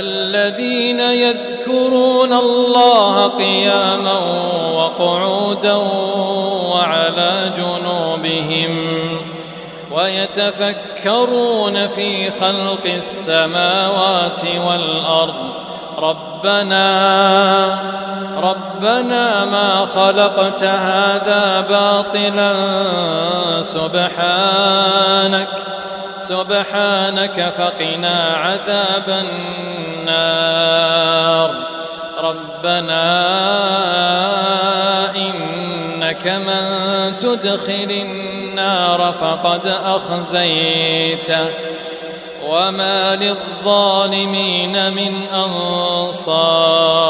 الذين يذكرون الله قياما وقعودا وعلى جنوبهم ويتفكرون في خلق السماوات والأرض. ربنا ربنا ما خلقت هذا باطلا سبحانك سبحانك فقنا عذاب النار. ربنا إنك من تدخل النار فقد اخزيته وما للظالمين من أنصار.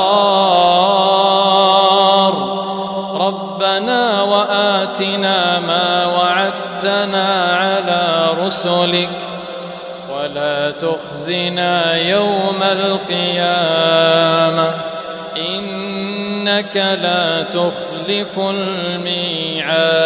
ربنا وآتنا ما وعدتنا على رسلك ولا تخزنا يوم القيامة إنك لا تخلف الميعاد